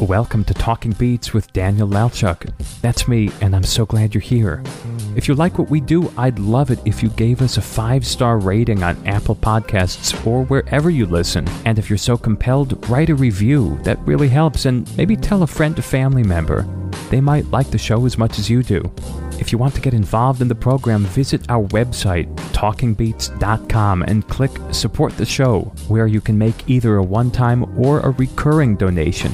Welcome to Talking Beats with Daniel Lelchuk. That's me, and I'm so glad you're here. If you like what we do, I'd love it if you gave us a five star rating on Apple Podcasts or wherever you listen. And if you're so compelled, write a review. That really helps, and maybe tell a friend or family member. They might like the show as much as you do. If you want to get involved in the program, visit our website, talkingbeats.com, and click Support the Show, where you can make either a one time or a recurring donation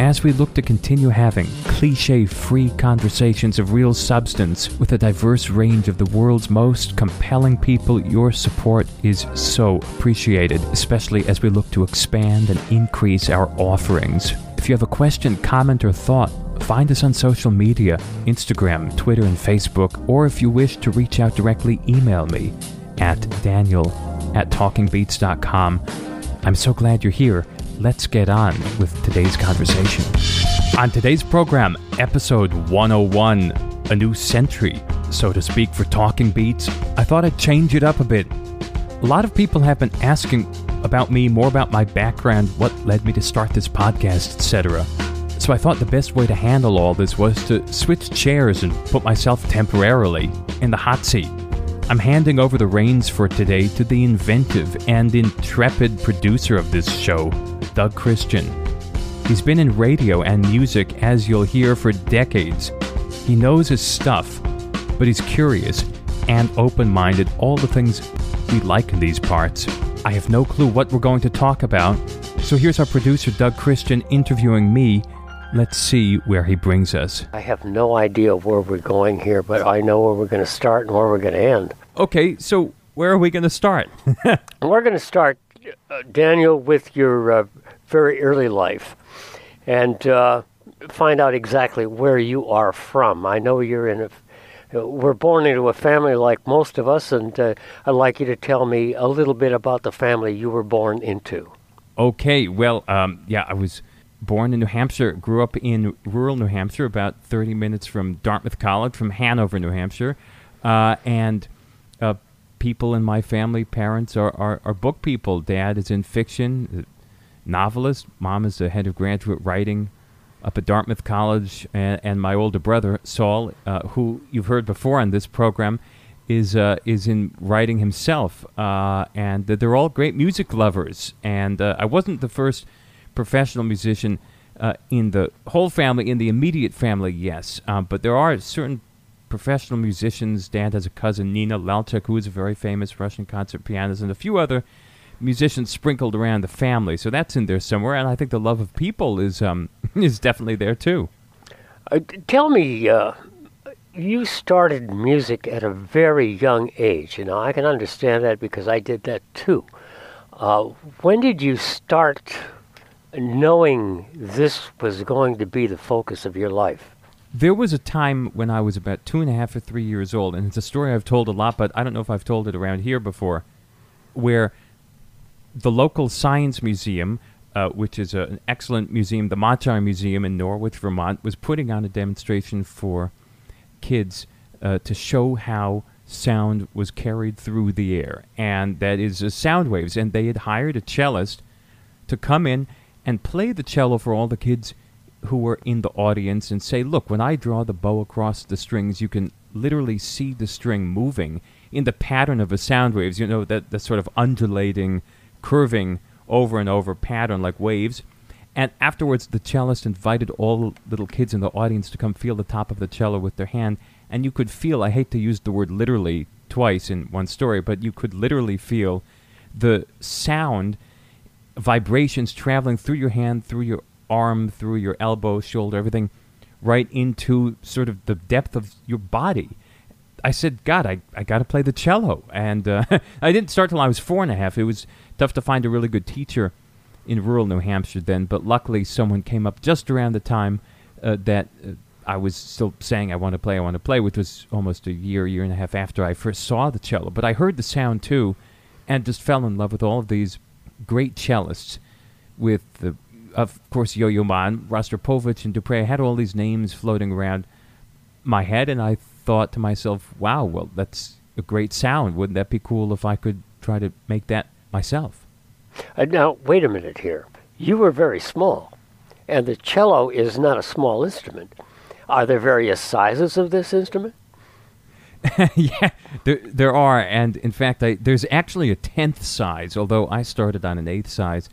as we look to continue having cliche free conversations of real substance with a diverse range of the world's most compelling people, your support is so appreciated, especially as we look to expand and increase our offerings. If you have a question, comment, or thought, find us on social media Instagram, Twitter, and Facebook, or if you wish to reach out directly, email me at daniel at talkingbeats.com. I'm so glad you're here let's get on with today's conversation. On today's program, episode 101, a new century, so to speak, for Talking Beats, I thought I'd change it up a bit. A lot of people have been asking about me, more about my background, what led me to start this podcast, etc. So I thought the best way to handle all this was to switch chairs and put myself temporarily in the hot seat. I'm handing over the reins for today to the inventive and intrepid producer of this show, Doug Christian. He's been in radio and music, as you'll hear, for decades. He knows his stuff, but he's curious and open minded, all the things we like in these parts. I have no clue what we're going to talk about, so here's our producer, Doug Christian, interviewing me. Let's see where he brings us. I have no idea where we're going here, but I know where we're going to start and where we're going to end. Okay, so where are we going to start? we're going to start, uh, Daniel, with your uh, very early life and uh, find out exactly where you are from. I know you're in a we're born into a family like most of us, and uh, I'd like you to tell me a little bit about the family you were born into. Okay, well, um, yeah, I was born in New Hampshire, grew up in rural New Hampshire, about 30 minutes from Dartmouth College, from Hanover, New Hampshire, uh, and uh, people in my family, parents are, are, are book people. Dad is in fiction, novelist. Mom is the head of graduate writing up at Dartmouth College, and, and my older brother Saul, uh, who you've heard before on this program, is uh, is in writing himself, uh, and they're all great music lovers. And uh, I wasn't the first professional musician uh, in the whole family, in the immediate family, yes, um, but there are certain professional musicians. Dad has a cousin Nina Lelchuk, who is a very famous Russian concert pianist, and a few other musicians sprinkled around the family. So that's in there somewhere, and I think the love of people is um, is definitely there too. Uh, tell me, uh, you started music at a very young age. You know, I can understand that because I did that too. Uh, when did you start knowing this was going to be the focus of your life? There was a time when I was about two and a half or three years old, and it's a story I've told a lot, but I don't know if I've told it around here before, where the local science museum, uh, which is a, an excellent museum, the Montshire Museum in Norwich, Vermont, was putting on a demonstration for kids uh, to show how sound was carried through the air, and that is uh, sound waves. And they had hired a cellist to come in and play the cello for all the kids who were in the audience and say, "Look, when I draw the bow across the strings, you can literally see the string moving." in the pattern of a sound waves, you know, that, that sort of undulating curving over and over pattern like waves. And afterwards, the cellist invited all little kids in the audience to come feel the top of the cello with their hand. And you could feel, I hate to use the word literally twice in one story, but you could literally feel the sound vibrations traveling through your hand, through your arm, through your elbow, shoulder, everything, right into sort of the depth of your body. I said, God, I, I got to play the cello. And uh, I didn't start till I was four and a half. It was tough to find a really good teacher in rural New Hampshire then, but luckily someone came up just around the time uh, that uh, I was still saying I want to play, I want to play, which was almost a year, year and a half after I first saw the cello. But I heard the sound too, and just fell in love with all of these great cellists, with the, of course Yo-Yo Ma, Rostropovich, and du Pré. I had all these names floating around my head, and I thought to myself, "Wow, well that's a great sound. Wouldn't that be cool if I could try to make that myself. Uh, now, wait a minute here. You were very small, And the cello is not a small instrument. Are there various sizes of this instrument? yeah, there, there are, and in fact, I, there's actually a tenth size. Although I started on an eighth size,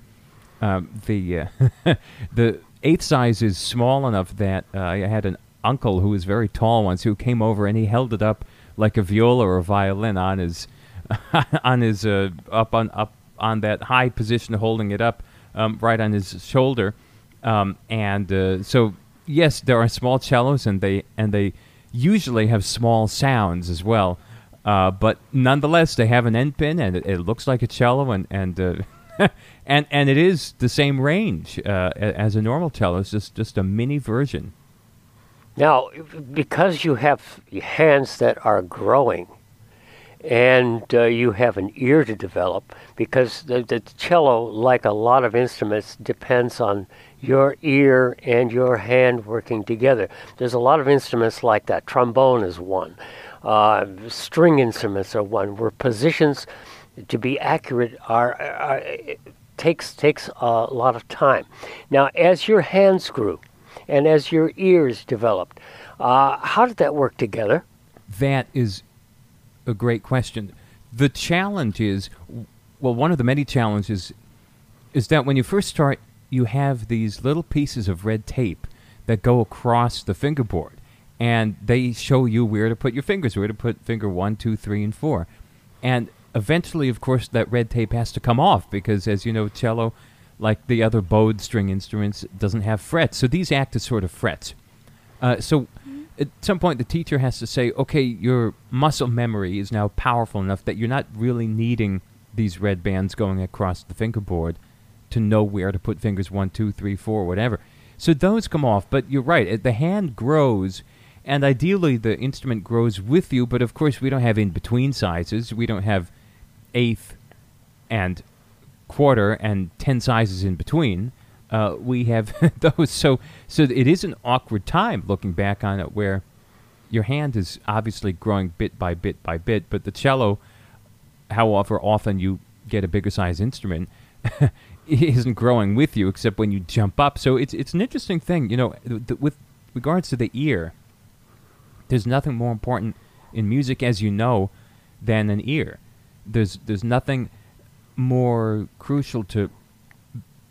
um, the uh, the eighth size is small enough that uh, I had an uncle who was very tall once who came over and he held it up like a viola or a violin on his on his uh, up on up on that high position, holding it up um, right on his shoulder, um, and uh, so yes, there are small cellos, and they and they usually have small sounds as well. Uh, but nonetheless, they have an end pin, and it, it looks like a cello, and and uh, and and it is the same range uh, as a normal cello. It's just just a mini version. Now, because you have hands that are growing, and uh, you have an ear to develop, because the, the cello, like a lot of instruments, depends on your ear and your hand working together. There's a lot of instruments like that. Trombone is one. Uh, string instruments are one. Where positions to be accurate are, are takes takes a lot of time. Now, as your hands grew, and as your ears developed, uh, how did that work together? That is a great question. The challenge is, well, one of the many challenges is that when you first start, you have these little pieces of red tape that go across the fingerboard, and they show you where to put your fingers, where to put finger one, two, three, and four. And eventually, of course, that red tape has to come off because, as you know, cello, like the other bowed string instruments, doesn't have frets. So these act as sort of frets. Uh, so. At some point, the teacher has to say, okay, your muscle memory is now powerful enough that you're not really needing these red bands going across the fingerboard to know where to put fingers one, two, three, four, whatever. So those come off, but you're right. The hand grows, and ideally the instrument grows with you. But of course, we don't have in between sizes. We don't have eighth and quarter and ten sizes in between. Uh, we have those. So so it is an awkward time looking back on it, where your hand is obviously growing bit by bit by bit, but the cello, however often you get a bigger size instrument, isn't growing with you except when you jump up. So it's it's an interesting thing, you know, th- with regards to the ear. There's nothing more important in music, as you know, than an ear. There's there's nothing more crucial to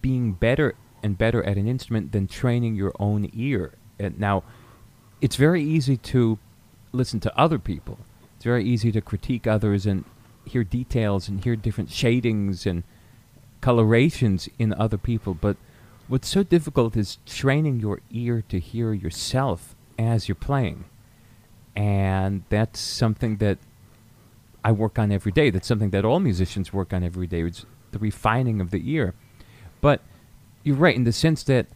being better and better at an instrument than training your own ear. And now, it's very easy to listen to other people. It's very easy to critique others and hear details and hear different shadings and colorations in other people, but what's so difficult is training your ear to hear yourself as you're playing. And that's something that I work on every day. That's something that all musicians work on every day. It's the refining of the ear. But you're right in the sense that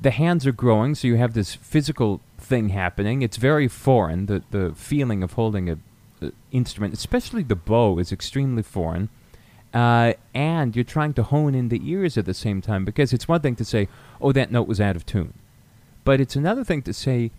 the hands are growing, so you have this physical thing happening. It's very foreign. The the feeling of holding a, a instrument, especially the bow, is extremely foreign uh, and you're trying to hone in the ears at the same time because it's one thing to say, "Oh, that note was out of tune," but it's another thing to say,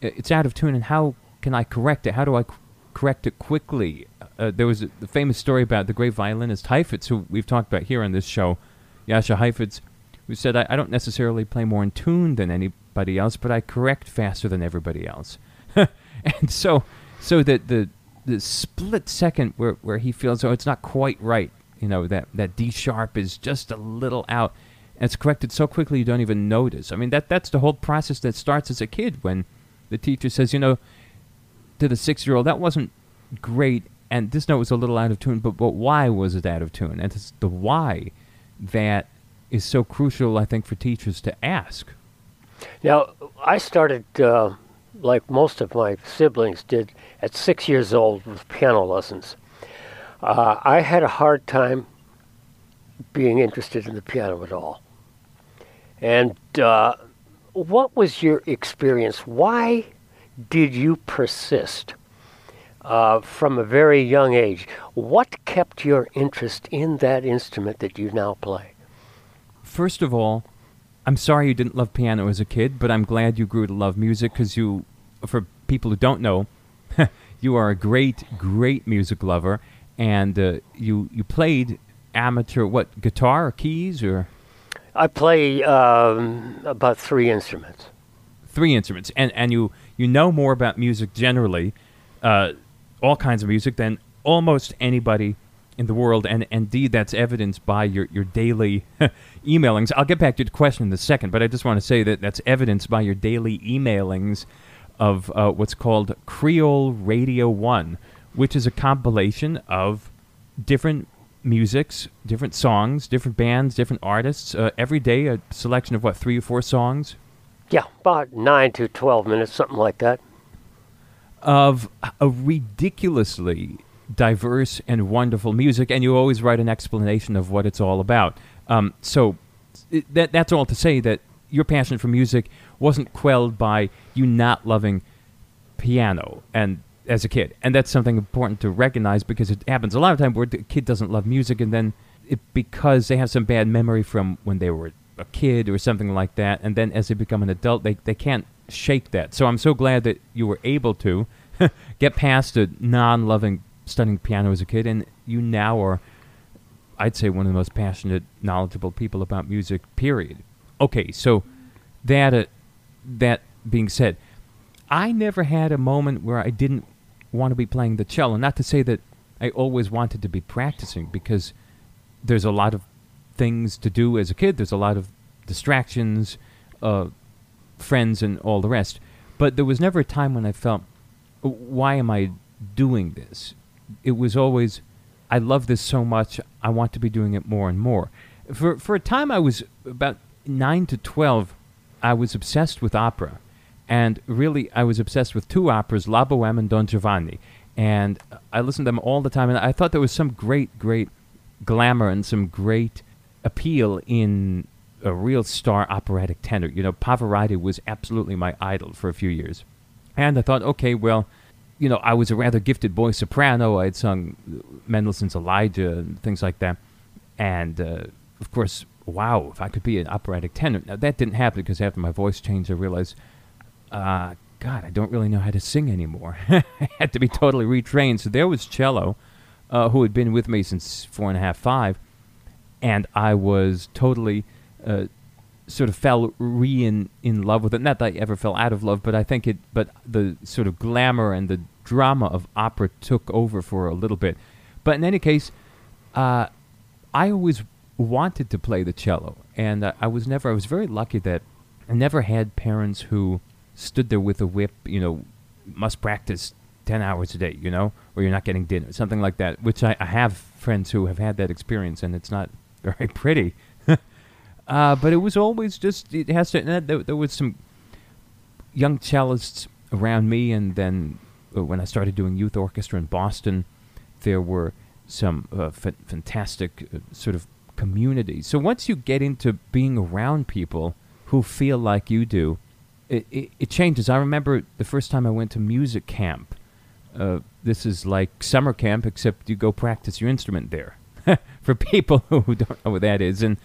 "It's out of tune," and how can I correct it? How do I c- correct it quickly? Uh, there was a, famous story about the great violinist Heifetz, who we've talked about here on this show, Jascha Heifetz, who said, I, I don't necessarily play more in tune than anybody else, but I correct faster than everybody else." and so, so that the the split second where, where he feels, oh, it's not quite right you know that that D sharp is just a little out. And it's corrected so quickly you don't even notice. I mean that that's the whole process that starts as a kid when the teacher says, you know, to the six year old, that wasn't great and this note was a little out of tune, but but why was it out of tune? And it's the why that is so crucial, I think, for teachers to ask. Now, I started, uh, like most of my siblings did, at six years old with piano lessons. Uh, I had a hard time being interested in the piano at all. And uh, what was your experience? Why did you persist uh, from a very young age? What kept your interest in that instrument that you now play? First of all, I'm sorry you didn't love piano as a kid, but I'm glad you grew to love music because you, for people who don't know, you are a great, great music lover and uh, you you played amateur what guitar or keys or I play um, about three instruments. Three instruments, and and you you know more about music generally, uh, all kinds of music than almost anybody in the world, and indeed that's evidenced by your your daily emailings. I'll get back to the question in a second, but I just want to say that that's evidenced by your daily emailings of uh, what's called Creole Radio One, which is a compilation of different musics, different songs, different bands, different artists. Uh, every day, a selection of what three or four songs. Yeah, about nine to twelve minutes, something like that. Of a ridiculously diverse and wonderful music, and you always write an explanation of what it's all about. Um, so it, that that's all to say that your passion for music wasn't quelled by you not loving piano and as a kid, and that's something important to recognize because it happens a lot of time where the kid doesn't love music, and then it because they have some bad memory from when they were a kid or something like that, and then as they become an adult, they they can't shake that. So I'm so glad that you were able to get past a non-loving studying piano as a kid, and you now are, I'd say, one of the most passionate, knowledgeable people about music. Period. Okay, so that uh, that being said, I never had a moment where I didn't want to be playing the cello. Not to say that I always wanted to be practicing, because there's a lot of things to do as a kid. There's a lot of distractions, uh, friends, and all the rest. But there was never a time when I felt, why am I doing this? It was always, I love this so much, I want to be doing it more and more. For, for a time, I was about 9 to 12, I was obsessed with opera. And really, I was obsessed with two operas, La Boheme and Don Giovanni. And I listened to them all the time, and I thought there was some great, great glamour and some great appeal in a real star operatic tenor. You know, Pavarotti was absolutely my idol for a few years. And I thought, okay, well, you know, I was a rather gifted boy soprano. I had sung Mendelssohn's Elijah and things like that. And, uh, of course, wow, if I could be an operatic tenor. Now, that didn't happen because after my voice changed, I realized, uh, God, I don't really know how to sing anymore. I had to be totally retrained. So there was Cello, uh, who had been with me since four and a half, five, and I was totally uh, sort of fell re in, in love with it. Not that I ever fell out of love, but I think it, but the sort of glamour and the drama of opera took over for a little bit. But in any case, uh, I always wanted to play the cello, and I was never. I was very lucky that I never had parents who stood there with a whip. You know, must practice ten hours a day. You know, or you're not getting dinner, something like that. Which I, I have friends who have had that experience, and it's not very pretty. Uh, but it was always just it has to. There, there was some young cellists around me, and then uh, when I started doing youth orchestra in Boston, there were some uh, fantastic uh, sort of community. So once you get into being around people who feel like you do, it, it, it changes. I remember the first time I went to music camp. Uh, this is like summer camp, except you go practice your instrument there. For people who don't know what that is, and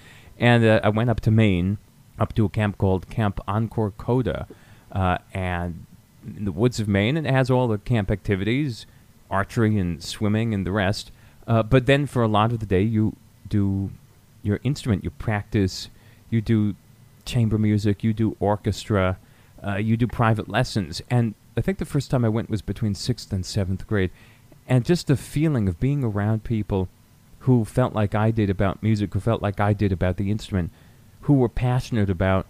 and uh, I went up to Maine, up to a camp called Camp Encore Coda, uh, and in the woods of Maine, and it has all the camp activities, archery and swimming and the rest. Uh, but then for a lot of the day, you do your instrument, you practice, you do chamber music, you do orchestra, uh, you do private lessons. And I think the first time I went was between sixth and seventh grade. And just the feeling of being around people who felt like I did about music, who felt like I did about the instrument, who were passionate about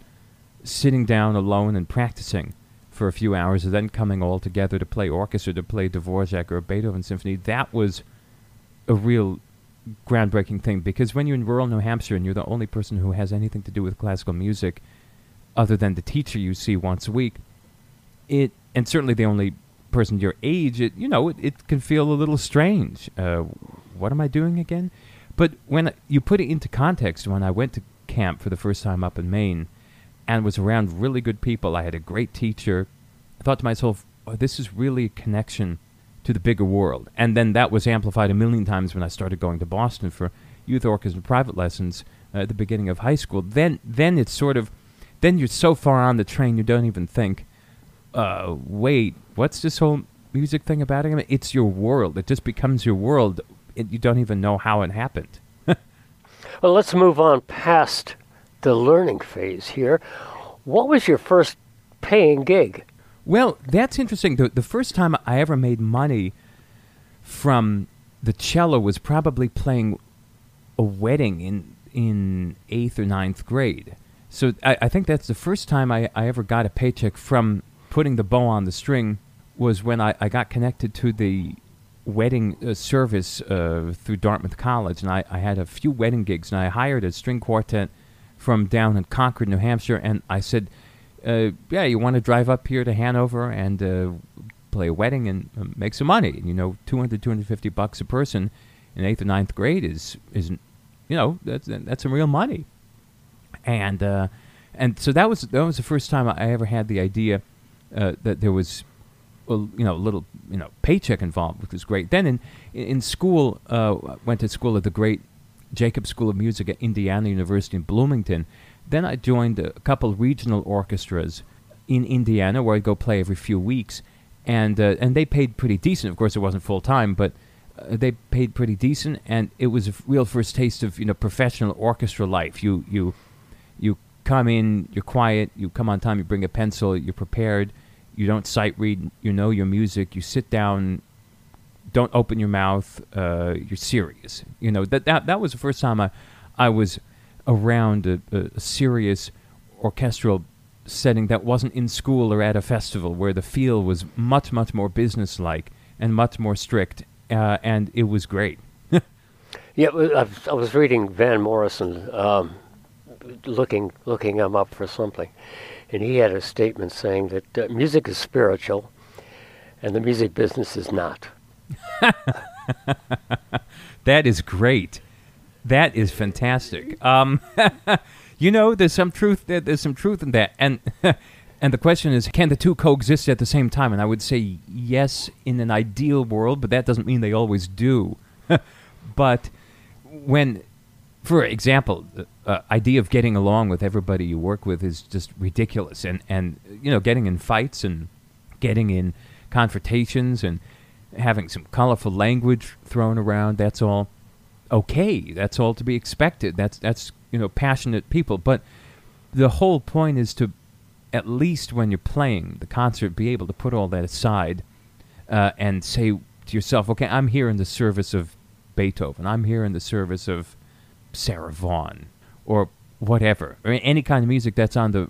sitting down alone and practicing for a few hours and then coming all together to play orchestra, to play Dvorak or a Beethoven symphony, that was a real groundbreaking thing because when you're in rural New Hampshire and you're the only person who has anything to do with classical music other than the teacher you see once a week, it and certainly the only person your age, it you know it, it can feel a little strange. Uh, what am I doing again? But when you put it into context, when I went to camp for the first time up in Maine and was around really good people, I had a great teacher. I thought to myself, oh, this is really a connection to the bigger world. And then that was amplified a million times when I started going to Boston for youth orchestra private lessons uh, at the beginning of high school. Then, then it's sort of, then you're so far on the train you don't even think, uh, wait, what's this whole music thing about? it? it's your world. It just becomes your world. It, you don't even know how it happened. well, let's move on past the learning phase here. What was your first paying gig? Well, that's interesting. The, the first time I ever made money from the cello was probably playing a wedding in in eighth or ninth grade. So I, I think that's the first time I, I ever got a paycheck from putting the bow on the string was when I, I got connected to the wedding uh, service uh, through Dartmouth College, and I, I had a few wedding gigs, and I hired a string quartet from down in Concord, New Hampshire, and I said, uh, "Yeah, you want to drive up here to Hanover and uh, play a wedding and uh, make some money? And, you know, 200, 250 bucks a person in eighth or ninth grade is is, you know, that's that's some real money." And uh, and so that was that was the first time I ever had the idea that there was, you know, a little you know paycheck involved, which was great. Then in in school, uh, went to school at the great Jacobs School of Music at Indiana University in Bloomington. Then I joined a couple regional orchestras in Indiana, where I'd go play every few weeks, and uh, and they paid pretty decent. Of course, it wasn't full time, but uh, they paid pretty decent, and it was a real first taste of you know professional orchestra life. You you you come in, you're quiet, you come on time, you bring a pencil, you're prepared you don't sight read, you know your music, you sit down, don't open your mouth, uh, you're serious. You know, that, that, that was the first time I, I was around a, a serious orchestral setting that wasn't in school or at a festival where the feel was much, much more businesslike and much more strict, uh, and it was great. yeah, I was reading Van Morrison, um, looking looking him up for something, and he had a statement saying that uh, music is spiritual and the music business is not. that is great. That is fantastic. Um, you know, there's some truth. There, There's some truth in that, and and the question is, can the two coexist at the same time? And I would say yes, in an ideal world, but that doesn't mean they always do. but when for example, the uh, idea of getting along with everybody you work with is just ridiculous, and and you know, getting in fights and getting in confrontations and having some colorful language thrown around. That's all okay. That's all to be expected. That's that's you know passionate people. But the whole point is to at least when you're playing the concert, be able to put all that aside uh, and say to yourself, okay, I'm here in the service of Beethoven. I'm here in the service of Sarah Vaughan or whatever, or any kind of music that's on the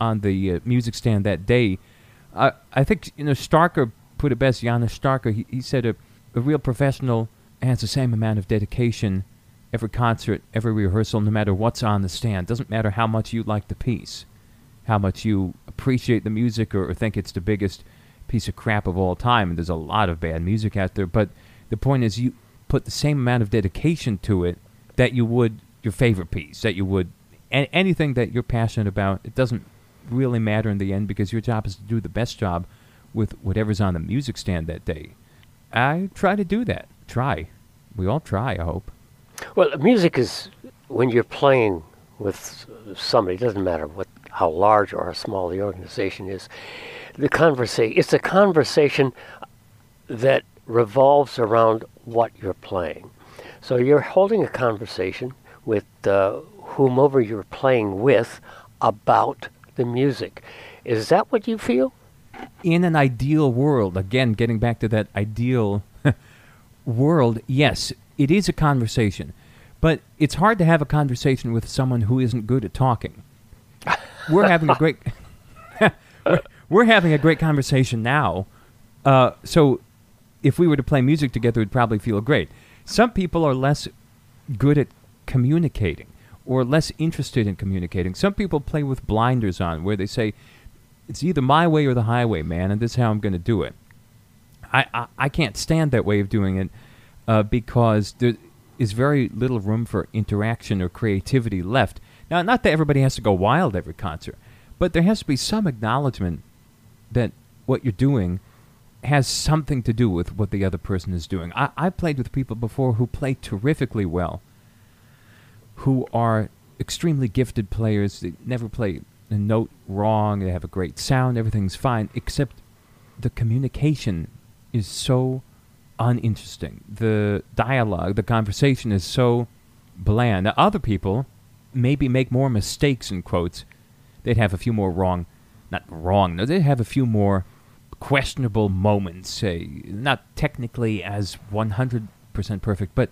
on the uh, music stand that day. I I think you know Starker put it best. Janos Starker he, he said a, a real professional has the same amount of dedication every concert, every rehearsal, no matter what's on the stand. Doesn't matter how much you like the piece, how much you appreciate the music or, or think it's the biggest piece of crap of all time. And there's a lot of bad music out there, but the point is you put the same amount of dedication to it that you would your favorite piece, that you would a- anything that you're passionate about. It doesn't really matter in the end because your job is to do the best job with whatever's on the music stand that day. I try to do that. Try. We all try, I hope. Well, music is when you're playing with somebody, it doesn't matter what how large or how small the organization is. The conversation it's a conversation that revolves around what you're playing. So you're holding a conversation with uh, whomever you're playing with about the music. Is that what you feel? In an ideal world, again, getting back to that ideal world, yes, it is a conversation. But it's hard to have a conversation with someone who isn't good at talking. We're having a great we're, we're, having a great conversation now. Uh, so if we were to play music together, it'd probably feel great. Some people are less good at communicating or less interested in communicating. Some people play with blinders on where they say, it's either my way or the highway, man, and this is how I'm going to do it. I, I, I, can't stand that way of doing it uh, because there is very little room for interaction or creativity left. Now, not that everybody has to go wild every concert, but there has to be some acknowledgement that what you're doing has something to do with what the other person is doing. I, I played with people before who play terrifically well, who are extremely gifted players. They never play a note wrong. They have a great sound. Everything's fine, except the communication is so uninteresting. The dialogue, the conversation is so bland. Now, other people, maybe make more mistakes in quotes. They'd have a few more wrong, not wrong. No, they'd have a few more questionable moments. Say, not technically as one hundred percent perfect, but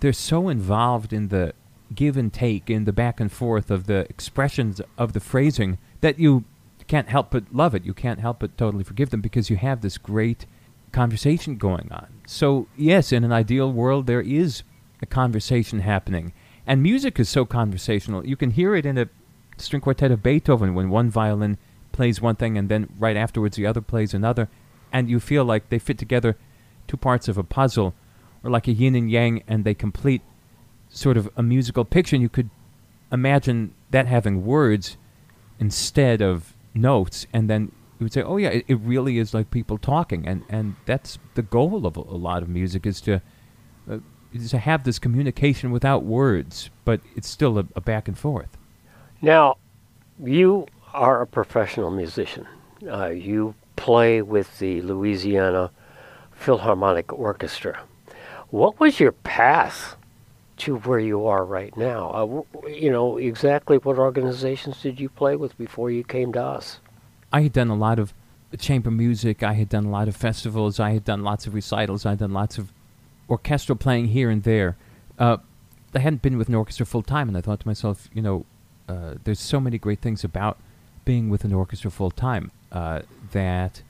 they're so involved in the give and take, in the back and forth of the expressions of the phrasing that you can't help but love it. You can't help but totally forgive them because you have this great conversation going on. So, yes, in an ideal world, there is a conversation happening. And music is so conversational. You can hear it in a string quartet of Beethoven when one violin plays one thing and then right afterwards the other plays another. And you feel like they fit together two parts of a puzzle or like a yin and yang and they complete sort of a musical picture. And you could imagine that having words instead of notes. And then you would say, oh, yeah, it, it really is like people talking. And, and that's the goal of a, a lot of music is to uh, to have this communication without words, but it's still a, a back and forth. Now, you are a professional musician. Uh, you play with the Louisiana Philharmonic Orchestra. What was your path to where you are right now? Uh, you know, exactly what organizations did you play with before you came to us? I had done a lot of chamber music. I had done a lot of festivals. I had done lots of recitals. I had done lots of orchestral playing here and there. Uh, I hadn't been with an orchestra full time, and I thought to myself, you know, uh, there's so many great things about being with an orchestra full time uh, that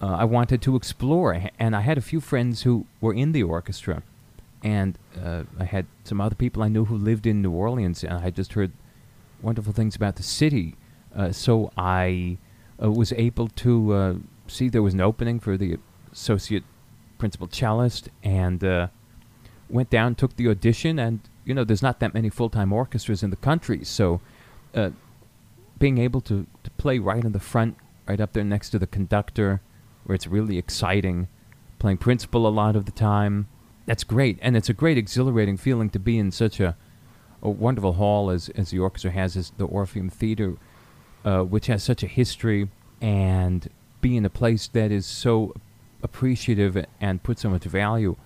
uh, I wanted to explore. And I had a few friends who were in the orchestra, and uh, I had some other people I knew who lived in New Orleans, and I just heard wonderful things about the city. Uh, so I was able to see there was an opening for the associate principal cellist, and uh, went down, took the audition, and you know, there's not that many full-time orchestras in the country, so uh, being able to, to play right in the front, right up there next to the conductor, where it's really exciting, playing principal a lot of the time, that's great, and it's a great exhilarating feeling to be in such a, a wonderful hall as as the orchestra has, as the Orpheum Theater, uh, which has such a history, and be in a place that is so appreciative and put so much value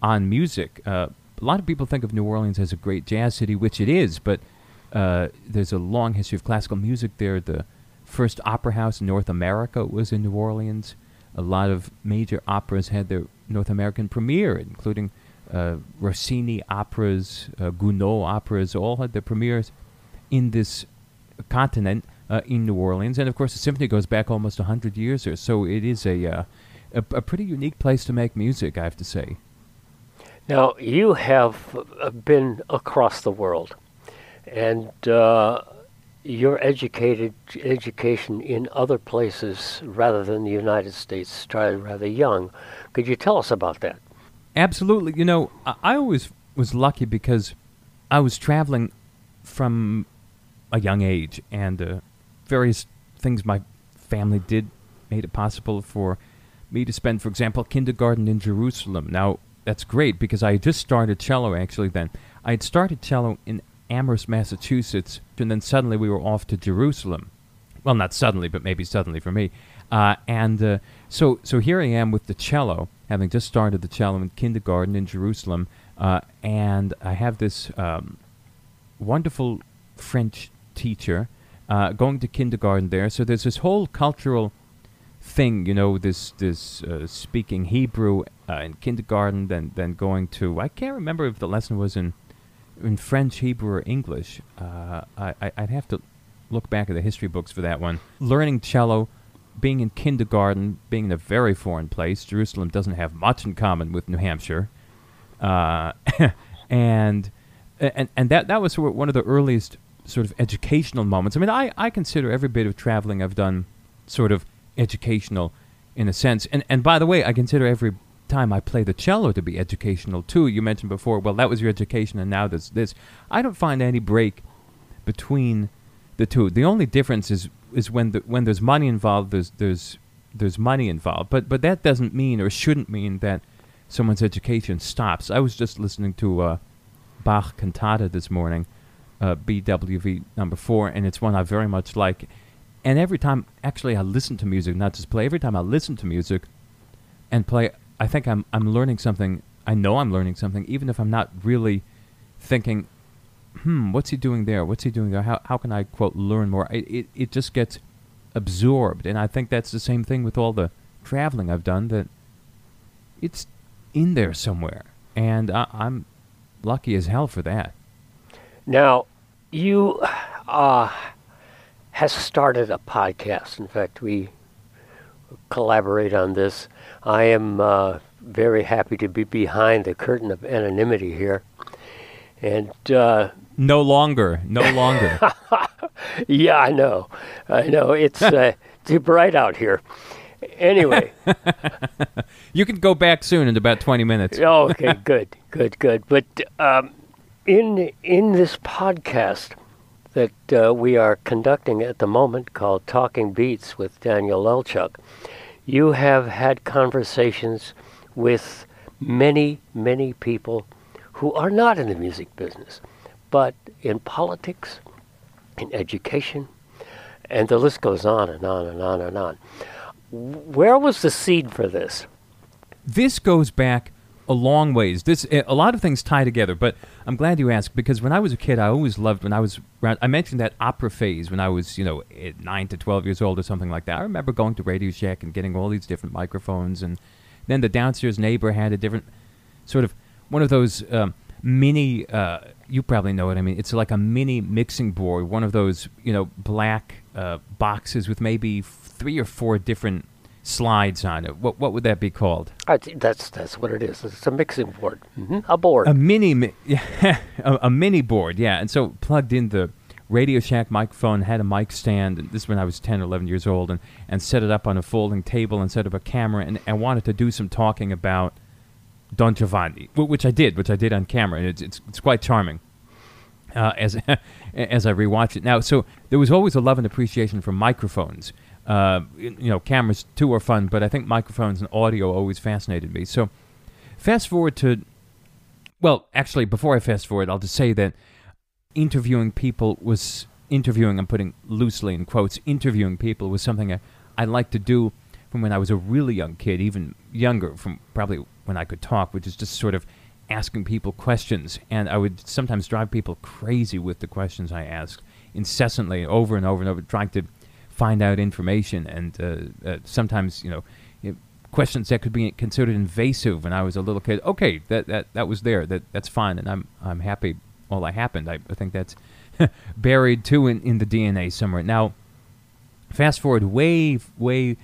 on music. Uh, a lot of people think of New Orleans as a great jazz city, which it is, but uh, there's a long history of classical music there. The first opera house in North America was in New Orleans. A lot of major operas had their North American premiere, including uh, Rossini operas, uh, Gounod operas, all had their premieres in this continent uh, in New Orleans. And of course, the symphony goes back almost 100 years or so. It is a uh, a, a pretty unique place to make music, I have to say. Now, you have uh, been across the world, and uh, your educated education in other places rather than the United States started rather young. Could you tell us about that? Absolutely. You know, I, always was lucky because I was traveling from a young age, and uh, various things my family did made it possible for me to spend, for example, kindergarten in Jerusalem. Now, that's great because I just started cello actually then. I had started cello in Amherst, Massachusetts, and then suddenly we were off to Jerusalem. Well, not suddenly, but maybe suddenly for me. Uh, and uh, so, so here I am with the cello, having just started the cello in kindergarten in Jerusalem, uh, and I have this um, wonderful French teacher uh, going to kindergarten there. So there's this whole cultural thing, you know, this this uh, speaking Hebrew uh, in kindergarten, then then going to I can't remember if the lesson was in in French, Hebrew, or English. Uh, I I'd have to look back at the history books for that one. Learning cello, being in kindergarten, being in a very foreign place. Jerusalem doesn't have much in common with New Hampshire, uh, and and and that that was one of the earliest sort of educational moments. I mean, I, I consider every bit of traveling I've done sort of educational in a sense. And and by the way, I consider every time I play the cello to be educational too. You mentioned before, well, that was your education, and now there's this. I don't find any break between the two. The only difference is is when the, when there's money involved. There's there's there's money involved, but but that doesn't mean or shouldn't mean that someone's education stops. I was just listening to uh, Bach cantata this morning, uh, BWV number four, and it's one I very much like and every time actually I listen to music, not just play, every time I listen to music and play, I think I'm I'm learning something. I know I'm learning something, even if I'm not really thinking hmm, what's he doing there? What's he doing there? How how can I quote learn more? It it, it just gets absorbed, and I think that's the same thing with all the traveling I've done. That it's in there somewhere, and I, I'm lucky as hell for that. Now, you uh, has started a podcast. In fact, we collaborate on this. I am uh, very happy to be behind the curtain of anonymity here, and uh, no longer, no longer. yeah, I know, I know. It's uh, too bright out here. Anyway, you can go back soon in about twenty minutes. oh, okay, good, good, good. But um, in in this podcast that uh, we are conducting at the moment, called Talking Beats with Daniel Lelchuk, you have had conversations with many, many people who are not in the music business but in politics, in education, and the list goes on and on and on and on. Where was the seed for this? This goes back a long ways. This a lot of things tie together, but I'm glad you asked because when I was a kid, I always loved when I was around. I mentioned that opera phase when I was, you know, nine to twelve years old or something like that. I remember going to Radio Shack and getting all these different microphones, and then the downstairs neighbor had a different sort of one of those um, mini. Uh, you probably know what I mean. It's like a mini mixing board, one of those you know black uh, boxes with maybe three or four different slides on it. What what would that be called? that's that's what it is. It's a mixing board, mm-hmm. a board, a mini, mi- yeah, a, a, mini board, yeah. And so plugged in the Radio Shack microphone, had a mic stand. And this is when I was 10 or 11 years old, and, and set it up on a folding table and set up a camera, and, and wanted to do some talking about Don Giovanni, which I did, which I did on camera, and it's it's, it's quite charming. Uh, as as I rewatch it now, so there was always a love and appreciation for microphones. Uh, you know, cameras too are fun, but I think microphones and audio always fascinated me. So, fast forward to, well, actually, before I fast forward, I'll just say that interviewing people was interviewing. I'm putting loosely in quotes. Interviewing people was something I, I liked to do from when I was a really young kid, even younger, from probably when I could talk, which is just sort of asking people questions. And I would sometimes drive people crazy with the questions I asked incessantly, over and over and over, trying to find out information. And uh, uh, sometimes, you know, questions that could be considered invasive when I was a little kid. Okay, that that, that was there. That that's fine, and I'm I'm happy all that happened. I, I think that's buried too in, in the DNA somewhere. Now, fast forward way way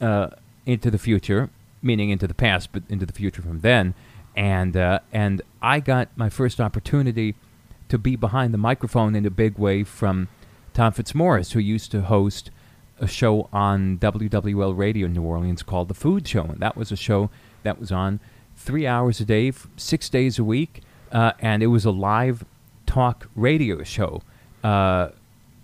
uh, into the future, meaning into the past, but into the future from then. And uh, and I got my first opportunity to be behind the microphone in a big way from Tom Fitzmaurice, who used to host a show on WWL Radio in New Orleans called The Food Show. And that was a show that was on three hours a day, six days a week, uh, and it was a live talk radio show. Uh,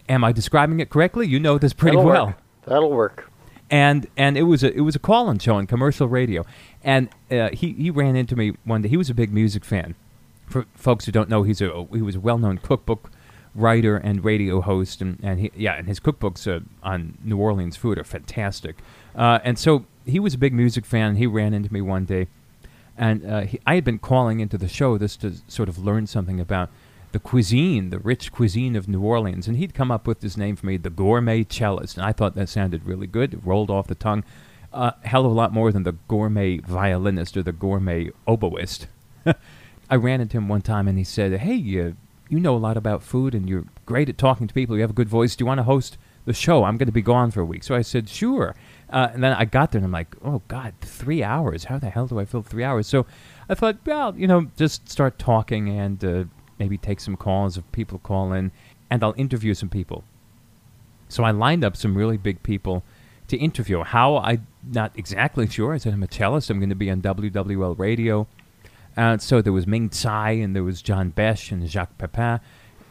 am I describing it correctly? You know this pretty That'll well. Work. That'll work and and it was a it was a call-in show on commercial radio, and uh, he he ran into me one day. He was a big music fan. For folks who don't know, he's a he was a well-known cookbook writer and radio host, and, and he, yeah, and his cookbooks uh, on New Orleans food are fantastic. Uh, and so he was a big music fan. And he ran into me one day, and uh, he, I had been calling into the show just to sort of learn something about the cuisine, the rich cuisine of New Orleans. And he'd come up with this name for me, the gourmet cellist. And I thought that sounded really good. It rolled off the tongue a uh, hell of a lot more than the gourmet violinist or the gourmet oboist. I ran into him one time and he said, Hey, you, you know a lot about food and you're great at talking to people. You have a good voice. Do you want to host the show? I'm going to be gone for a week. So I said, Sure. Uh, and then I got there and I'm like, Oh, God, three hours. How the hell do I fill three hours? So I thought, well, you know, just start talking and uh, maybe take some calls if people call in, and I'll interview some people. So I lined up some really big people to interview. How I'm not exactly sure. I said I'm a cellist. I'm going to be on WWL radio. Uh, so there was Ming Tsai and there was John Besh and Jacques Pepin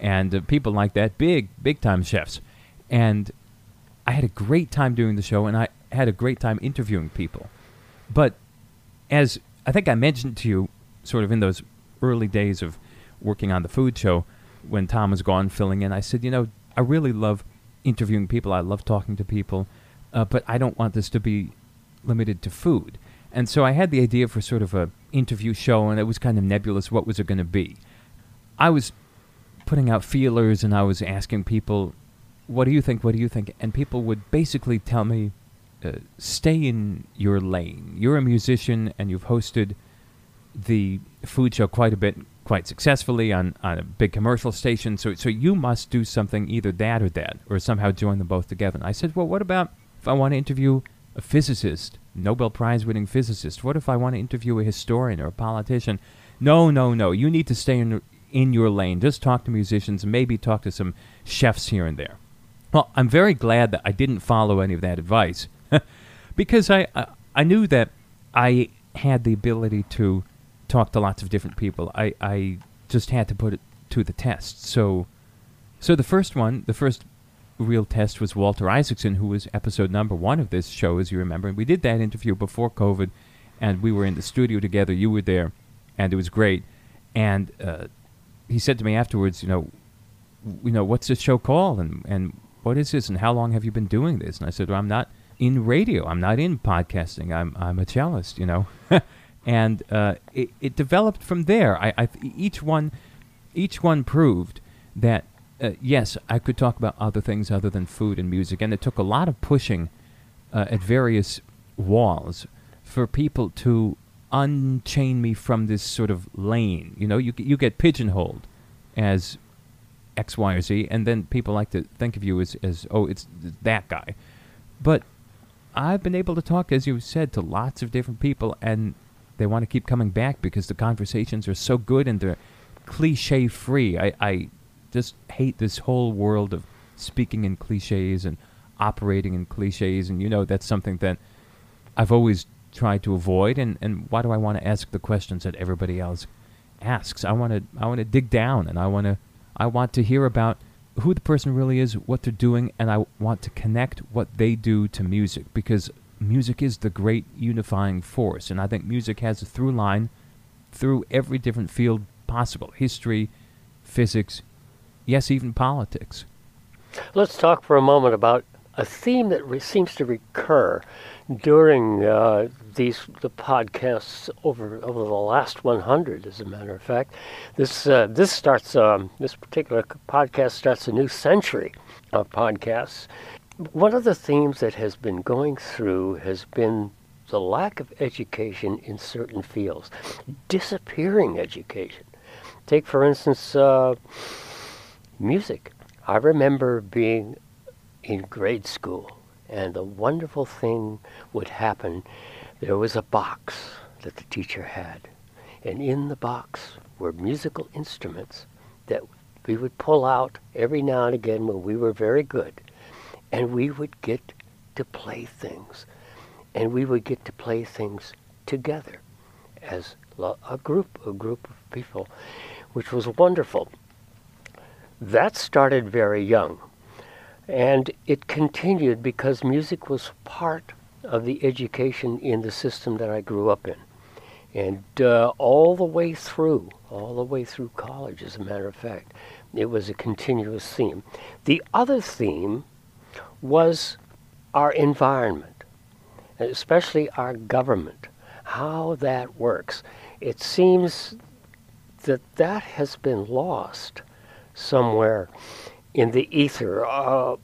and uh, people like that, big big time chefs. And I had a great time doing the show, and I had a great time interviewing people. But as I think I mentioned to you, sort of in those early days of working on the food show when Tom was gone filling in. I said, you know, I really love interviewing people. I love talking to people, uh, but I don't want this to be limited to food. And so I had the idea for sort of a interview show, and it was kind of nebulous. What was it going to be? I was putting out feelers and I was asking people, "What do you think? What do you think?" And people would basically tell me, uh, "Stay in your lane. You're a musician and you've hosted the food show quite a bit, quite successfully on, on a big commercial station. So so you must do something either that or that, or somehow join them both together." And I said, "Well, what about if I want to interview a physicist, Nobel Prize winning physicist? What if I want to interview a historian or a politician?" No, no, no. You need to stay in in your lane. Just talk to musicians, maybe talk to some chefs here and there. Well, I'm very glad that I didn't follow any of that advice because I, I, I knew that I had the ability to talk to lots of different people. I I just had to put it to the test. So so the first one, the first real test was Walter Isaacson, who was episode number one of this show, as you remember. And we did that interview before COVID, and we were in the studio together. You were there, and it was great. And uh, he said to me afterwards, you know, you know, what's this show called, and and what is this, and how long have you been doing this? And I said, well, I'm not in radio. I'm not in podcasting. I'm I'm a cellist, you know. and uh, it, it developed from there. I, I each one each one proved that uh, yes, I could talk about other things other than food and music, and it took a lot of pushing uh, at various walls for people to unchain me from this sort of lane. You know, you you get pigeonholed as X, Y, or Z, and then people like to think of you as as oh, it's that guy. But I've been able to talk, as you said, to lots of different people, and they want to keep coming back because the conversations are so good and they're cliche free. I, I just hate this whole world of speaking in cliches and operating in cliches, and you know that's something that I've always tried to avoid and, and why do I want to ask the questions that everybody else asks? I want to I want to dig down and I want to I want to hear about who the person really is, what they're doing, and I want to connect what they do to music because music is the great unifying force and I think music has a through line through every different field possible. History, physics, yes, even politics. Let's talk for a moment about a theme that re- seems to recur during uh, these the podcasts over over the last 100. As a matter of fact, this uh, this starts um, this particular podcast starts a new century of podcasts. One of the themes that has been going through has been the lack of education in certain fields, disappearing education. Take for instance uh, music. I remember being in grade school and the wonderful thing would happen. There was a box that the teacher had, and in the box were musical instruments that we would pull out every now and again when we were very good, and we would get to play things, and we would get to play things together as a group, a group of people, which was wonderful. That started very young. And it continued because music was part of the education in the system that I grew up in. And uh, all the way through, all the way through college, as a matter of fact, it was a continuous theme. The other theme was our environment, especially our government, how that works. It seems that that has been lost somewhere in the ether. Uh,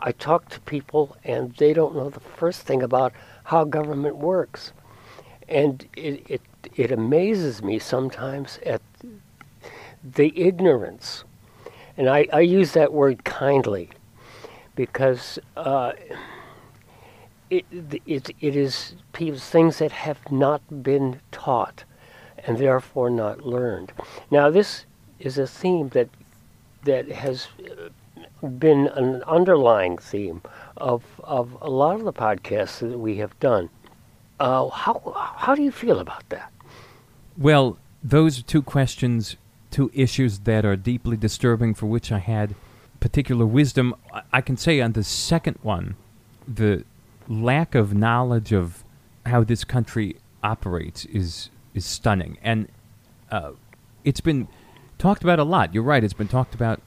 I talk to people and they don't know the first thing about how government works. And it, it, it amazes me sometimes at the ignorance. And I, I use that word kindly because uh, it, it, it is things that have not been taught and therefore not learned. Now, this is a theme that that has been an underlying theme of, of a lot of the podcasts that we have done. Uh, how, how do you feel about that? Well, those are two questions, two issues that are deeply disturbing for which I had particular wisdom. I can say on the second one, the lack of knowledge of how this country operates is is stunning, and uh, it's been talked about a lot. You're right; it's been talked about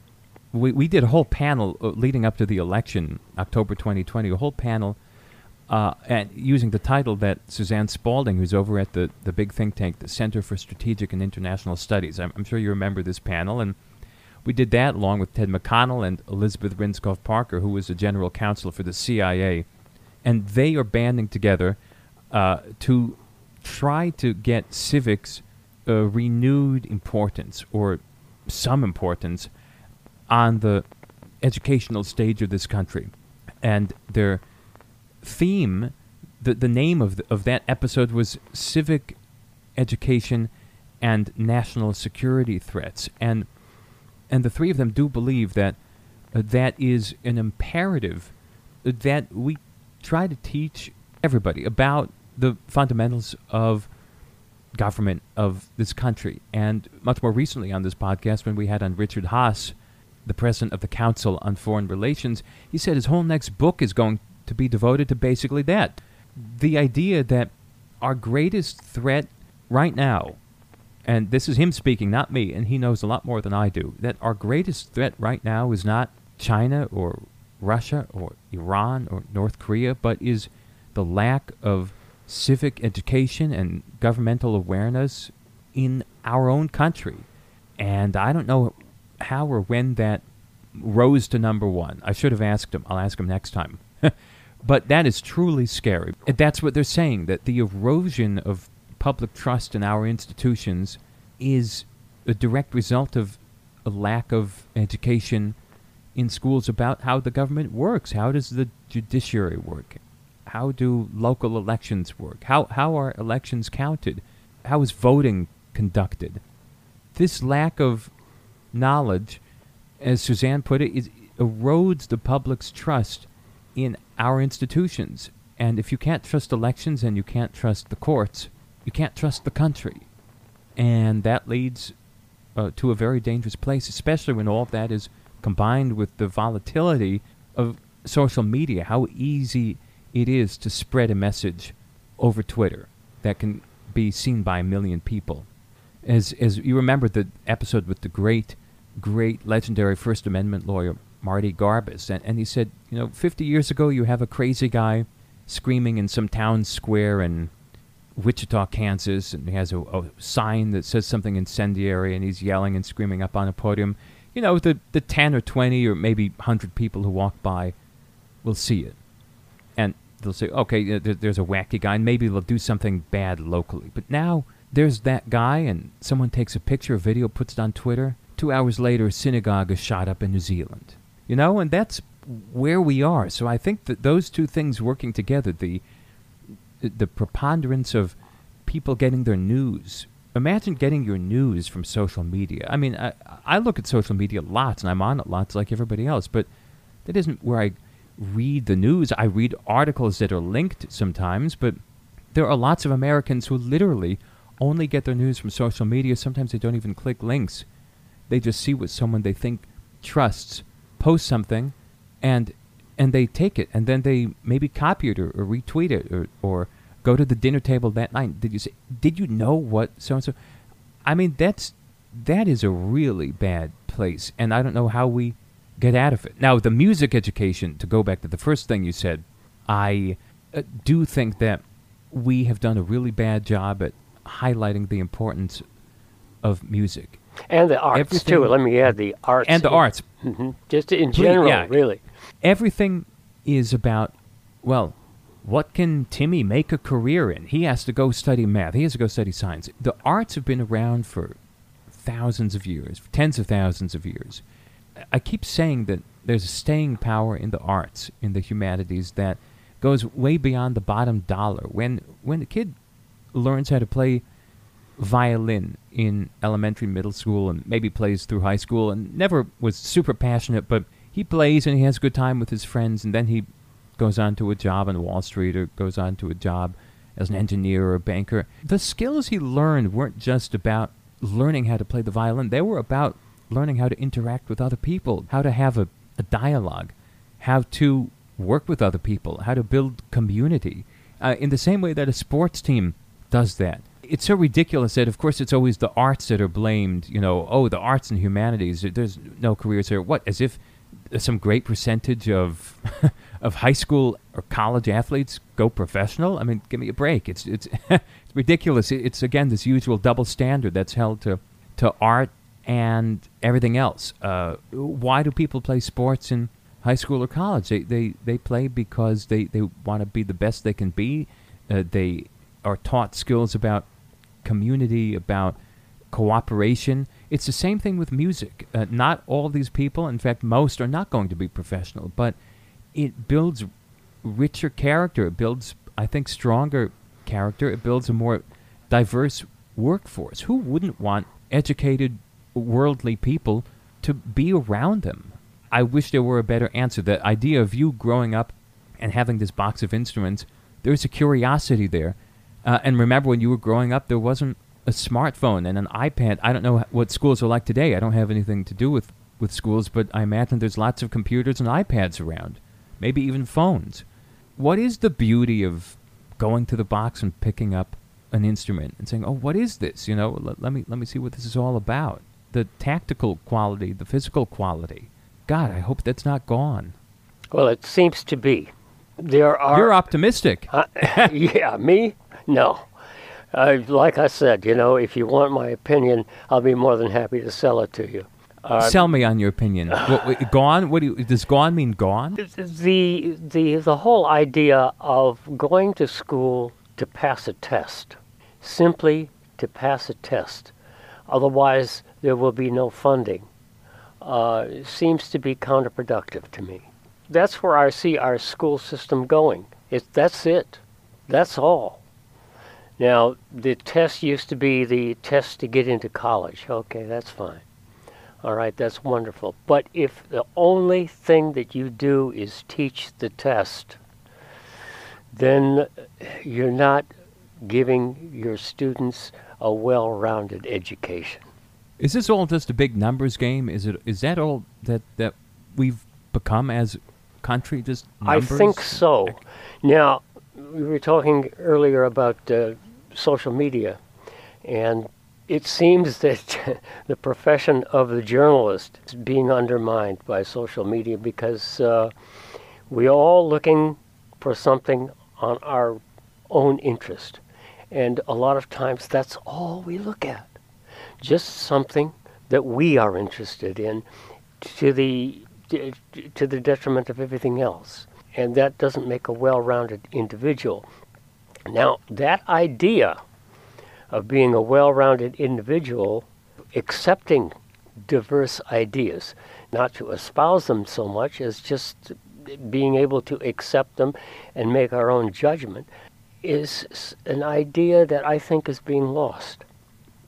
we, we did a whole panel uh, leading up to the election, October 2020, a whole panel uh, and using the title that Suzanne Spalding, who's over at the, the big think tank, the Center for Strategic and International Studies, I'm, I'm sure you remember this panel. And we did that along with Ted McConnell and Elizabeth Rindskopf Parker, who was the general counsel for the CIA. And they are banding together uh, to try to get civics a renewed importance or some importance on the educational stage of this country. And their theme, the, the name of, the, of that episode was Civic Education and National Security Threats. And, and the three of them do believe that uh, that is an imperative that we try to teach everybody about the fundamentals of government of this country. And much more recently on this podcast, when we had on Richard Haass, the president of the Council on Foreign Relations, he said his whole next book is going to be devoted to basically that. The idea that our greatest threat right now, and this is him speaking, not me, and he knows a lot more than I do, that our greatest threat right now is not China or Russia or Iran or North Korea, but is the lack of civic education and governmental awareness in our own country. And I don't know how or when that rose to number one. I should have asked him. I'll ask him next time. but that is truly scary. That's what they're saying that the erosion of public trust in our institutions is a direct result of a lack of education in schools about how the government works. How does the judiciary work? How do local elections work? How, how are elections counted? How is voting conducted? This lack of knowledge, as Suzanne put it, is, erodes the public's trust in our institutions. And if you can't trust elections and you can't trust the courts, you can't trust the country. And that leads uh, to a very dangerous place, especially when all of that is combined with the volatility of social media, how easy it is to spread a message over Twitter that can be seen by a million people. As as you remember the episode with the great, great legendary First Amendment lawyer Marty Garbus, and, and he said, you know, 50 years ago you have a crazy guy screaming in some town square in Wichita, Kansas, and he has a, a sign that says something incendiary, and he's yelling and screaming up on a podium. You know, the the 10 or 20 or maybe 100 people who walk by will see it and they'll say, okay, there's a wacky guy, and maybe they'll do something bad locally. But now there's that guy, and someone takes a picture, a video, puts it on Twitter. Two hours later, a synagogue is shot up in New Zealand. You know, and that's where we are. So I think that those two things working together, the the preponderance of people getting their news. Imagine getting your news from social media. I mean, I, I look at social media lots, and I'm on it lots like everybody else, but that isn't where I read the news. I read articles that are linked sometimes, but there are lots of Americans who literally only get their news from social media. Sometimes they don't even click links. They just see what someone they think trusts post something and and they take it and then they maybe copy it or, or retweet it or, or go to the dinner table that night. Did you say did you know what so and so I mean that's that is a really bad place and I don't know how we get out of it. Now, the music education, to go back to the first thing you said, I uh, do think that we have done a really bad job at highlighting the importance of music. And the arts, Everything, too. Let me add the arts. And the arts. Mm-hmm. Just in general, yeah, really. Everything is about, well, what can Timmy make a career in? He has to go study math. He has to go study science. The arts have been around for thousands of years, tens of thousands of years. I keep saying that there's a staying power in the arts, in the humanities that goes way beyond the bottom dollar. When when a kid learns how to play violin in elementary, middle school, and maybe plays through high school, and never was super passionate, but he plays and he has a good time with his friends, and then he goes on to a job on Wall Street or goes on to a job as an engineer or a banker. The skills he learned weren't just about learning how to play the violin; they were about learning how to interact with other people, how to have a, a dialogue, how to work with other people, how to build community, uh, in the same way that a sports team does that. It's so ridiculous that, of course, it's always the arts that are blamed. You know, oh, the arts and humanities. There's no careers there. What? As if some great percentage of of high school or college athletes go professional. I mean, give me a break. It's it's, it's ridiculous. It's again this usual double standard that's held to to art and everything else. Uh, why do people play sports in high school or college? They they, they play because they, they want to be the best they can be. Uh, they are taught skills about community, about cooperation. It's the same thing with music. Uh, not all these people, in fact, most are not going to be professional, but it builds richer character. It builds, I think, stronger character. It builds a more diverse workforce. Who wouldn't want educated, worldly people to be around them? I wish there were a better answer. The idea of you growing up and having this box of instruments, there's a curiosity there. Uh, and remember, when you were growing up, there wasn't a smartphone and an iPad. I don't know what schools are like today. I don't have anything to do with, with schools, but I imagine there's lots of computers and iPads around, maybe even phones. What is the beauty of going to the box and picking up an instrument and saying, "Oh, what is this?" You know, let, let me let me see what this is all about. The tactical quality, the physical quality. God, I hope that's not gone. Well, it seems to be. There are. You're optimistic. Uh, yeah, me? No. Uh, like I said, you know, if you want my opinion, I'll be more than happy to sell it to you. Uh, Sell me on your opinion. what, what, gone? What do you, does gone mean gone? The the the whole idea of going to school to pass a test, simply to pass a test, otherwise there will be no funding, uh, seems to be counterproductive to me. That's where I see our school system going. It, that's it. That's all. Now, the test used to be the test to get into college. Okay, that's fine. All right, that's wonderful. But if the only thing that you do is teach the test, then you're not giving your students a well-rounded education. Is this all just a big numbers game? Is it? Is that all that that we've become as country? Just numbers? I think so. Now, we were talking earlier about uh, social media, and it seems that the profession of the journalist is being undermined by social media because uh, we're all looking for something on our own interest. And a lot of times that's all we look at. Just something that we are interested in to the to the detriment of everything else. And that doesn't make a well-rounded individual. Now, that idea of being a well rounded individual, accepting diverse ideas, not to espouse them so much as just being able to accept them and make our own judgment, is an idea that I think is being lost.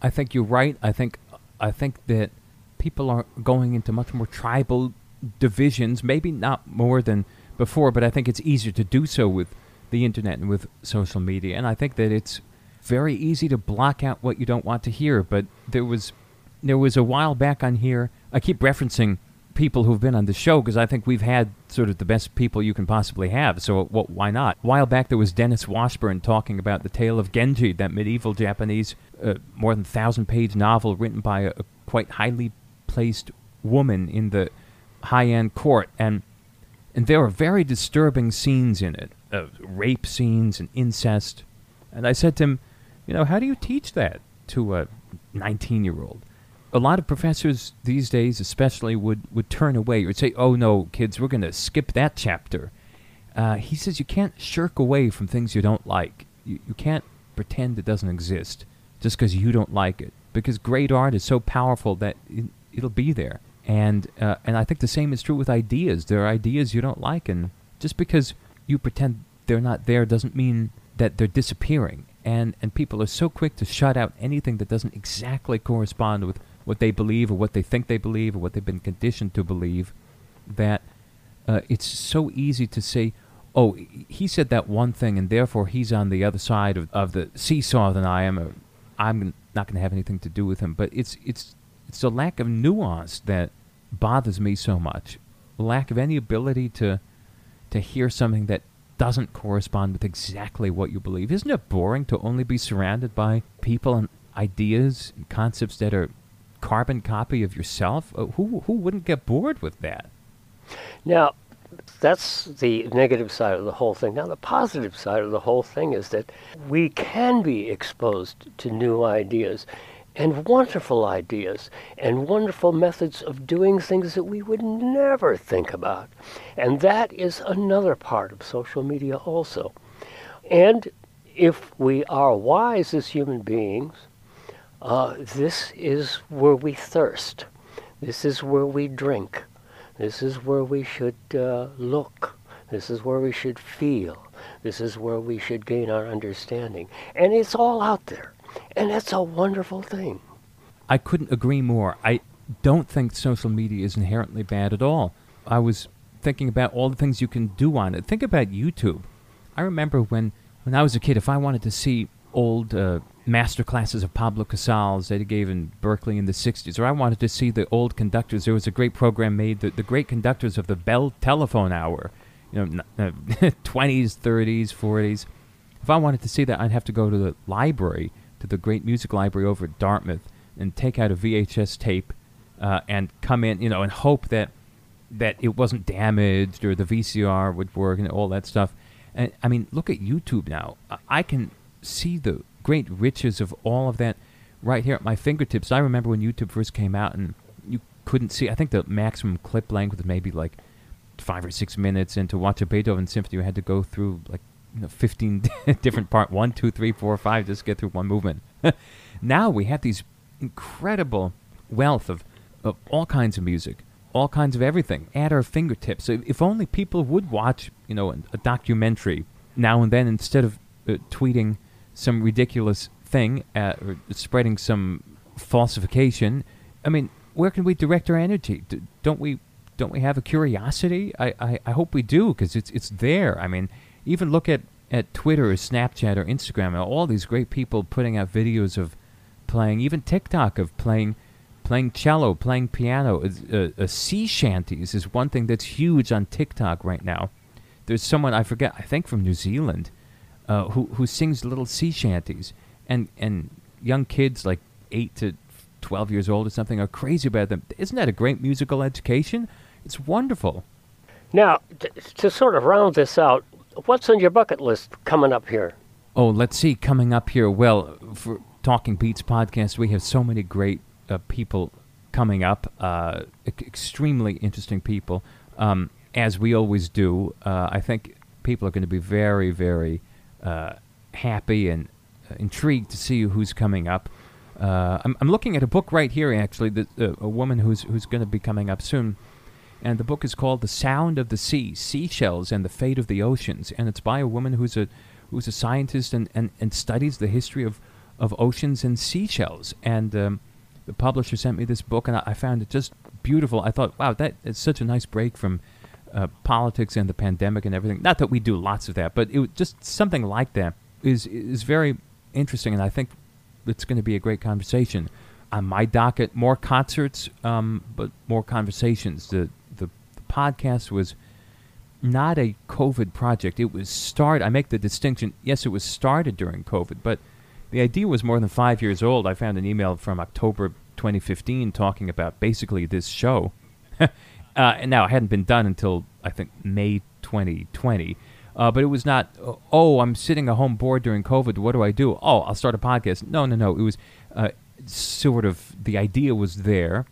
I think you're right. I think I think that people are going into much more tribal divisions, maybe not more than before, but I think it's easier to do so with the internet and with social media. And I think that it's very easy to block out what you don't want to hear. But there was there was a while back on here. I keep referencing people who've been on the show because I think we've had sort of the best people you can possibly have. So uh, well, why not? A while back there was Dennis Washburn talking about the tale of Genji, that medieval Japanese, more than thousand page novel written by a, a quite highly placed woman in the high end court, and and there are very disturbing scenes in it, uh, rape scenes and incest. And I said to him, you know, how do you teach that to a 19 year old? A lot of professors these days, especially, would, would turn away or say, oh no, kids, we're going to skip that chapter. Uh, he says you can't shirk away from things you don't like. You, you can't pretend it doesn't exist just because you don't like it. Because great art is so powerful that it, it'll be there. And uh, and I think the same is true with ideas. There are ideas you don't like, and just because you pretend they're not there doesn't mean that they're disappearing and and people are so quick to shut out anything that doesn't exactly correspond with what they believe or what they think they believe or what they've been conditioned to believe that uh, it's so easy to say oh he said that one thing and therefore he's on the other side of, of the seesaw than I am I'm not going to have anything to do with him but it's it's it's the lack of nuance that bothers me so much lack of any ability to to hear something that doesn't correspond with exactly what you believe. Isn't it boring to only be surrounded by people and ideas and concepts that are carbon copy of yourself? Uh, who who wouldn't get bored with that? Now, that's the negative side of the whole thing. Now, the positive side of the whole thing is that we can be exposed to new ideas. and wonderful ideas and wonderful methods of doing things that we would never think about. And that is another part of social media also. And if we are wise as human beings, uh, this is where we thirst. This is where we drink. This is where we should uh, look. This is where we should feel. This is where we should gain our understanding. And it's all out there. And that's a wonderful thing. I couldn't agree more. I don't think social media is inherently bad at all. I was thinking about all the things you can do on it. Think about YouTube. I remember when, when I was a kid, if I wanted to see old uh, master classes of Pablo Casals that he gave in Berkeley in the 60s, or I wanted to see the old conductors, there was a great program made, the, the great conductors of the Bell Telephone Hour, you know, uh, 20s, 30s, 40s. If I wanted to see that, I'd have to go to the library to the great music library over at Dartmouth and take out a VHS tape uh, and come in, you know, and hope that that it wasn't damaged or the VCR would work and all that stuff. And I mean, look at YouTube now. I can see the great riches of all of that right here at my fingertips. I remember when YouTube first came out and you couldn't see. I think the maximum clip length was maybe like five or six minutes, and to watch a Beethoven symphony, you had to go through like you know, 15 different part one, two, three, four, five, just get through one movement. now we have these incredible wealth of, of all kinds of music, all kinds of everything at our fingertips. If only people would watch, you know, a documentary now and then instead of uh, tweeting some ridiculous thing uh, or spreading some falsification. I mean, where can we direct our energy? D- don't we? Don't we have a curiosity? I, I, I hope we do because it's it's there. I mean, even look at, at Twitter or Snapchat or Instagram, all these great people putting out videos of playing, even TikTok of playing playing cello, playing piano. Uh, uh, sea shanties is one thing that's huge on TikTok right now. There's someone I forget, I think from New Zealand, uh, who who sings little sea shanties, and and young kids like eight to twelve years old or something are crazy about them. Isn't that a great musical education? It's wonderful. Now, t- to sort of round this out, what's on your bucket list coming up here? Oh, let's see, coming up here. Well, for Talking Beats podcast, we have so many great uh, people coming up, uh, extremely interesting people, um, as we always do. Uh, I think people are going to be very, very uh, happy and uh, intrigued to see who's coming up. Uh, I'm, I'm, looking at a book right here, actually, that, a woman who's who's going to be coming up soon and the book is called "The Sound of the Sea: Seashells and the Fate of the Oceans," and it's by a woman who's a who's a scientist and, and, and studies the history of, of oceans and seashells. And um, the publisher sent me this book, and I, I, found it just beautiful. I thought, wow, that is such a nice break from uh, politics and the pandemic and everything. Not that we do lots of that, but it just something like that is is very interesting, and I think it's going to be a great conversation. On my docket, more concerts, um, but more conversations. The the podcast was not a COVID project. It was started. I make the distinction. Yes, it was started during COVID, but the idea was more than five years old. I found an email from October 2015 talking about basically this show. uh, and now it hadn't been done until I think May 2020. Uh, but it was not, oh, I'm sitting at home bored during COVID. What do I do? Oh, I'll start a podcast. No, no, no. It was uh, sort of the idea was there,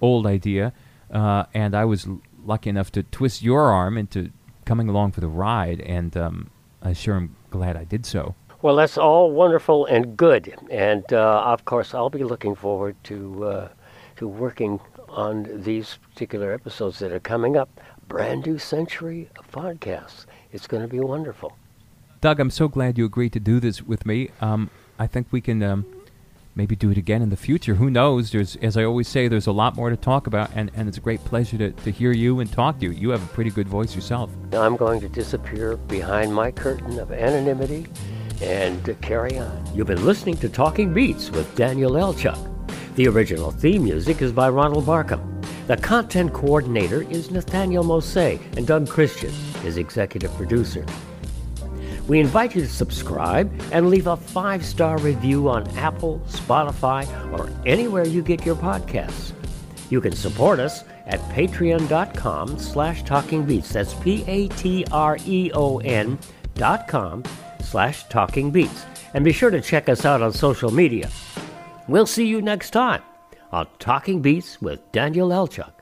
old idea, uh, and I was lucky enough to twist your arm into coming along for the ride, and um, I sure am glad I did so. Well, that's all wonderful and good, and uh, of course, I'll be looking forward to uh, to working on these particular episodes that are coming up. Brand new century of podcasts. It's going to be wonderful. Doug, I'm so glad you agreed to do this with me. Um, I think we can um, maybe do it again in the future. Who knows? There's, as I always say, there's a lot more to talk about, and, and it's a great pleasure to, to hear you and talk to you. You have a pretty good voice yourself. I'm going to disappear behind my curtain of anonymity and carry on. You've been listening to Talking Beats with Daniel Lelchuk. The original theme music is by Ronald Barkham. The content coordinator is Nathaniel Mose, and Doug Christian is executive producer. We invite you to subscribe and leave a five star review on Apple, Spotify, or anywhere you get your podcasts. You can support us at patreon.com slash talkingbeats. That's P-A-T-R-E-O-N dot com slash talkingbeats. And be sure to check us out on social media. We'll see you next time on Talking Beats with Daniel Lelchuk.